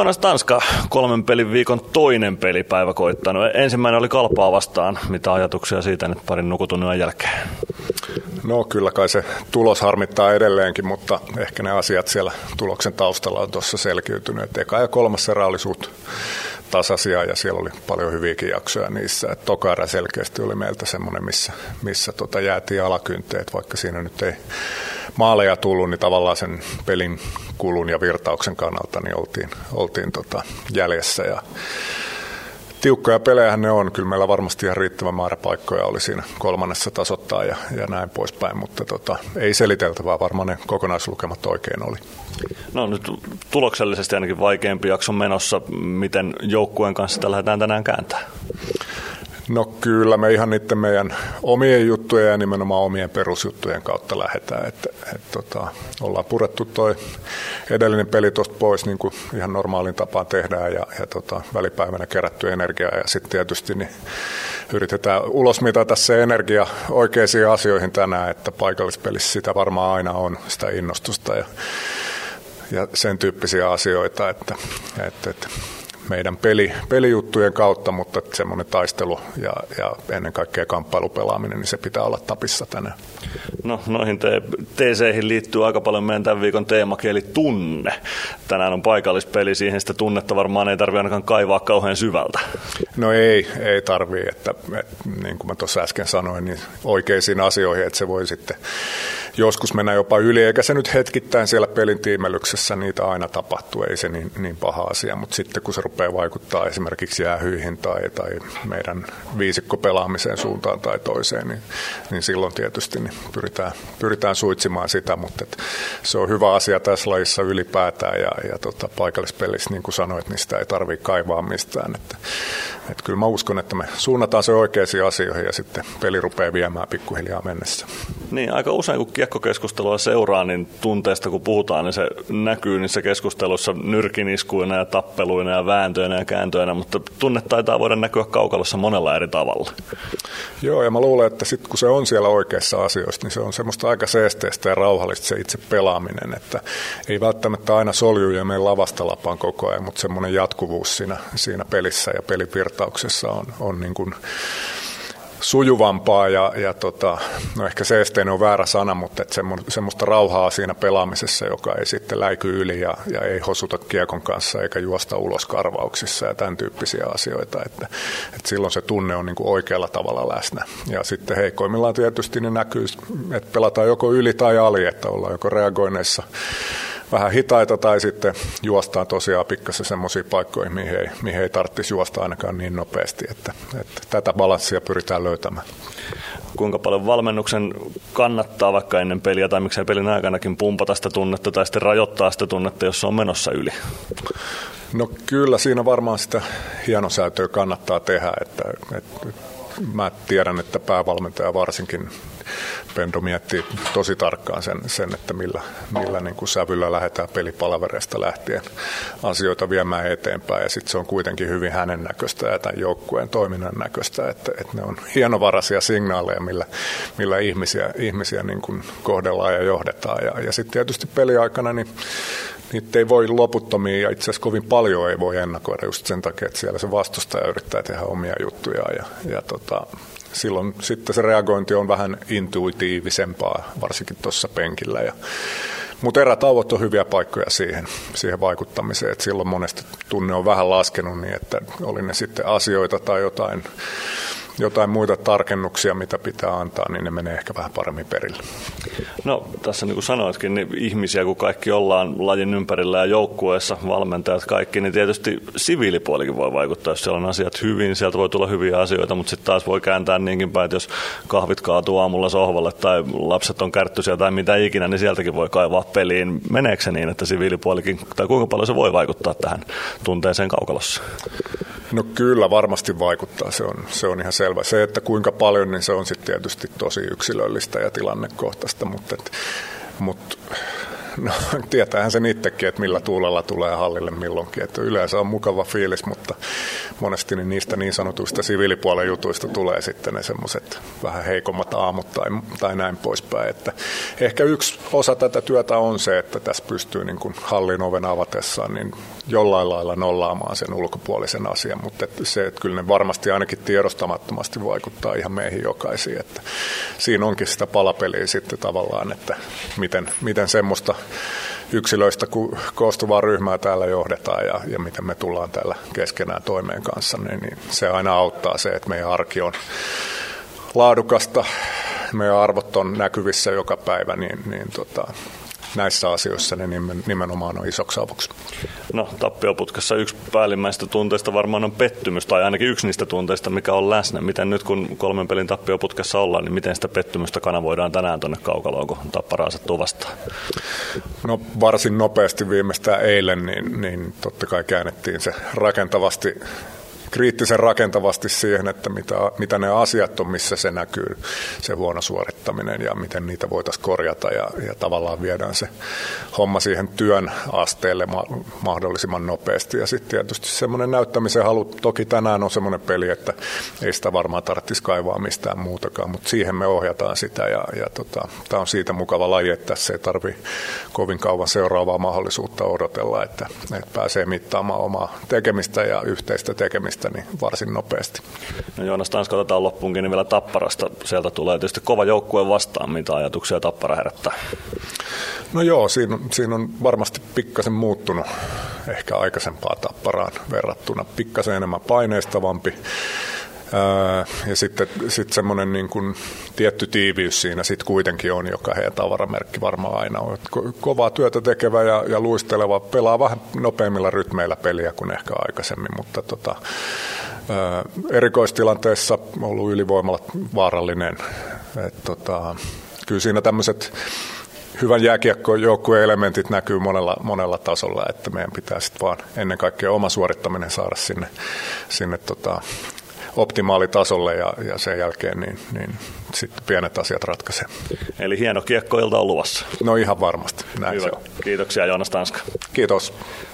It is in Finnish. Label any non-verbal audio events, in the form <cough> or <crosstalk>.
Joonas Tanska, kolmen pelin viikon toinen pelipäivä koittanut. Ensimmäinen oli kalpaa vastaan. Mitä ajatuksia siitä nyt parin nukutunnin jälkeen? No kyllä kai se tulos harmittaa edelleenkin, mutta ehkä ne asiat siellä tuloksen taustalla on tuossa selkiytynyt. eka ja kolmas erä oli suht tasaisia ja siellä oli paljon hyviäkin jaksoja niissä. Et toka erä selkeästi oli meiltä semmoinen, missä, missä tota jäätiin alakynteet, vaikka siinä nyt ei maaleja tullut, niin tavallaan sen pelin kulun ja virtauksen kannalta niin oltiin, oltiin tota jäljessä. Ja tiukkoja pelejä ne on. Kyllä meillä varmasti ihan riittävä määrä paikkoja oli siinä kolmannessa tasoittaa ja, ja näin poispäin, mutta tota, ei seliteltävää, varmaan ne kokonaislukemat oikein oli. No nyt tuloksellisesti ainakin vaikeampi jakso menossa. Miten joukkueen kanssa tällä lähdetään tänään kääntää? No kyllä, me ihan niiden meidän omien juttujen ja nimenomaan omien perusjuttujen kautta lähdetään. Että, et, tota, ollaan purettu toi edellinen peli tuosta pois, niin kuin ihan normaalin tapaan tehdään ja, ja tota, välipäivänä kerätty energiaa ja sitten tietysti niin yritetään ulosmitata se energia oikeisiin asioihin tänään, että paikallispelissä sitä varmaan aina on, sitä innostusta ja, ja sen tyyppisiä asioita, että, että, että meidän peli, pelijuttujen kautta, mutta semmoinen taistelu ja, ja ennen kaikkea kamppailupelaaminen, niin se pitää olla tapissa tänään. No noihin te- teeseihin liittyy aika paljon meidän tämän viikon teemakin, eli tunne. Tänään on paikallispeli, siihen sitä tunnetta varmaan ei tarvitse ainakaan kaivaa kauhean syvältä. No ei, ei tarvii, että, että niin kuin mä tuossa äsken sanoin, niin oikeisiin asioihin, että se voi sitten joskus mennä jopa yli, eikä se nyt hetkittäin siellä pelin tiimelyksessä niitä aina tapahtuu, ei se niin, niin paha asia, mutta sitten kun se rupeaa vaikuttaa esimerkiksi jäähyihin tai, tai meidän viisikkopelaamiseen suuntaan tai toiseen, niin, niin silloin tietysti niin pyritään, pyritään suitsimaan sitä, mutta et se on hyvä asia tässä lajissa ylipäätään ja, ja tota, paikallispelissä, niin kuin sanoit, niin sitä ei tarvitse kaivaa mistään. Että, et kyllä mä uskon, että me suunnataan se oikeisiin asioihin ja sitten peli rupeaa viemään pikkuhiljaa mennessä. Niin, aika usein kun kiekkokeskustelua seuraa, niin tunteesta kun puhutaan, niin se näkyy niissä keskusteluissa nyrkiniskuina ja tappeluina ja vääntöinä ja kääntöinä, mutta tunne taitaa voida näkyä kaukalossa monella eri tavalla. Joo, ja mä luulen, että sitten kun se on siellä oikeissa asioissa, niin se on semmoista aika seesteistä ja rauhallista se itse pelaaminen, että ei välttämättä aina solju ja mene lavasta lapaan koko ajan, mutta semmoinen jatkuvuus siinä, siinä pelissä ja pelivirtauksessa on, on niin kuin sujuvampaa ja, ja tota, no ehkä seesteinen on väärä sana, mutta et semmoista rauhaa siinä pelaamisessa, joka ei sitten läiky yli ja, ja ei hosuta kiekon kanssa eikä juosta ulos karvauksissa ja tämän tyyppisiä asioita, että, että silloin se tunne on niin kuin oikealla tavalla läsnä. Ja sitten heikoimmillaan tietysti niin näkyy, että pelataan joko yli tai ali, että ollaan joko reagoineissa vähän hitaita tai sitten juostaan tosiaan pikkasen semmoisiin paikkoihin, mihin ei, mihin ei tarvitsisi juosta ainakaan niin nopeasti. Että, että tätä balanssia pyritään löytämään. Kuinka paljon valmennuksen kannattaa vaikka ennen peliä tai miksei pelin aikanakin pumpata sitä tunnetta tai sitten rajoittaa sitä tunnetta, jos se on menossa yli? No kyllä siinä varmaan sitä hienosäätöä kannattaa tehdä. Että, että, mä tiedän, että päävalmentaja varsinkin Pendo miettii tosi tarkkaan sen, sen että millä, millä niin kuin sävyllä lähdetään pelipalavereista lähtien asioita viemään eteenpäin. Ja sitten se on kuitenkin hyvin hänen näköistä ja tämän joukkueen toiminnan näköistä, että, että ne on hienovaraisia signaaleja, millä, millä ihmisiä, ihmisiä niin kuin kohdellaan ja johdetaan. Ja, ja sitten tietysti peliaikana niin niitä ei voi loputtomia ja itse asiassa kovin paljon ei voi ennakoida just sen takia, että siellä se vastustaja yrittää tehdä omia juttuja ja, ja tota, silloin sitten se reagointi on vähän intuitiivisempaa, varsinkin tuossa penkillä. Ja, mutta erätauot on hyviä paikkoja siihen, siihen vaikuttamiseen, että silloin monesti tunne on vähän laskenut niin, että oli ne sitten asioita tai jotain jotain muita tarkennuksia, mitä pitää antaa, niin ne menee ehkä vähän paremmin perille. No tässä niin kuin sanoitkin, niin ihmisiä kun kaikki ollaan lajin ympärillä ja joukkueessa, valmentajat kaikki, niin tietysti siviilipuolikin voi vaikuttaa, jos siellä on asiat hyvin, sieltä voi tulla hyviä asioita, mutta sitten taas voi kääntää niinkin päin, että jos kahvit kaatuu aamulla sohvalle tai lapset on kärttyisiä tai mitä ikinä, niin sieltäkin voi kaivaa peliin. Meneekö se niin, että siviilipuolikin, tai kuinka paljon se voi vaikuttaa tähän tunteeseen kaukalossa? No kyllä varmasti vaikuttaa, se on, se on ihan selvä. Se, että kuinka paljon, niin se on sitten tietysti tosi yksilöllistä ja tilannekohtaista, mutta, et, mutta No, <laughs> tietäähän sen itsekin, että millä tuulella tulee hallille milloinkin. Että yleensä on mukava fiilis, mutta monesti niin niistä niin sanotuista siviilipuolen jutuista tulee sitten ne semmoiset vähän heikommat aamut tai, tai näin poispäin. Että ehkä yksi osa tätä työtä on se, että tässä pystyy niin kuin hallin oven avatessaan niin jollain lailla nollaamaan sen ulkopuolisen asian, mutta että se, että kyllä ne varmasti ainakin tiedostamattomasti vaikuttaa ihan meihin jokaisiin. Että siinä onkin sitä palapeliä sitten tavallaan, että miten, miten semmoista yksilöistä koostuvaa ryhmää täällä johdetaan ja, ja miten me tullaan täällä keskenään toimeen kanssa, niin, niin se aina auttaa se, että meidän arki on laadukasta, meidän arvot on näkyvissä joka päivä, niin, niin tota, näissä asioissa ne nimenomaan on isoksi avuksi. No tappioputkassa yksi päällimmäistä tunteista varmaan on pettymys, tai ainakin yksi niistä tunteista, mikä on läsnä. Miten nyt kun kolmen pelin tappioputkassa ollaan, niin miten sitä pettymystä kanavoidaan tänään tuonne kaukaloon, kun tapparaa asettuu vastaan? No varsin nopeasti viimeistään eilen, niin, niin totta kai käännettiin se rakentavasti kriittisen rakentavasti siihen, että mitä, mitä ne asiat on, missä se näkyy, se huono suorittaminen ja miten niitä voitaisiin korjata ja, ja tavallaan viedään se homma siihen työn asteelle ma- mahdollisimman nopeasti. Ja sitten tietysti semmoinen näyttämisen halu, toki tänään on semmoinen peli, että ei sitä varmaan tarvitsisi kaivaa mistään muutakaan, mutta siihen me ohjataan sitä ja, ja tota, tämä on siitä mukava laji, että tässä ei tarvi kovin kauan seuraavaa mahdollisuutta odotella, että, että pääsee mittaamaan omaa tekemistä ja yhteistä tekemistä pelissä niin varsin nopeasti. No Joonas Tanska otetaan loppuunkin niin vielä Tapparasta. Sieltä tulee tietysti kova joukkue vastaan. Mitä ajatuksia Tappara herättää? No joo, siinä, siinä on varmasti pikkasen muuttunut ehkä aikaisempaa Tapparaan verrattuna. Pikkasen enemmän paineistavampi ja sitten sit semmoinen niin kuin tietty tiiviys siinä sitten kuitenkin on, joka heidän tavaramerkki varmaan aina on. Ko- kovaa työtä tekevä ja, ja luisteleva, pelaa vähän nopeimmilla rytmeillä peliä kuin ehkä aikaisemmin, mutta tota, ää, erikoistilanteessa ollut ylivoimalla vaarallinen. Et tota, kyllä siinä tämmöiset hyvän jääkiekkojoukkueen elementit näkyy monella, monella tasolla, että meidän pitää sitten vaan ennen kaikkea oma suorittaminen saada sinne, sinne tota, optimaalitasolle ja, ja sen jälkeen niin, niin sitten pienet asiat ratkaisee. Eli hieno kiekkoilta on luvassa. No ihan varmasti, näin Hyvä. se on. Kiitoksia Joonas Tanska. Kiitos.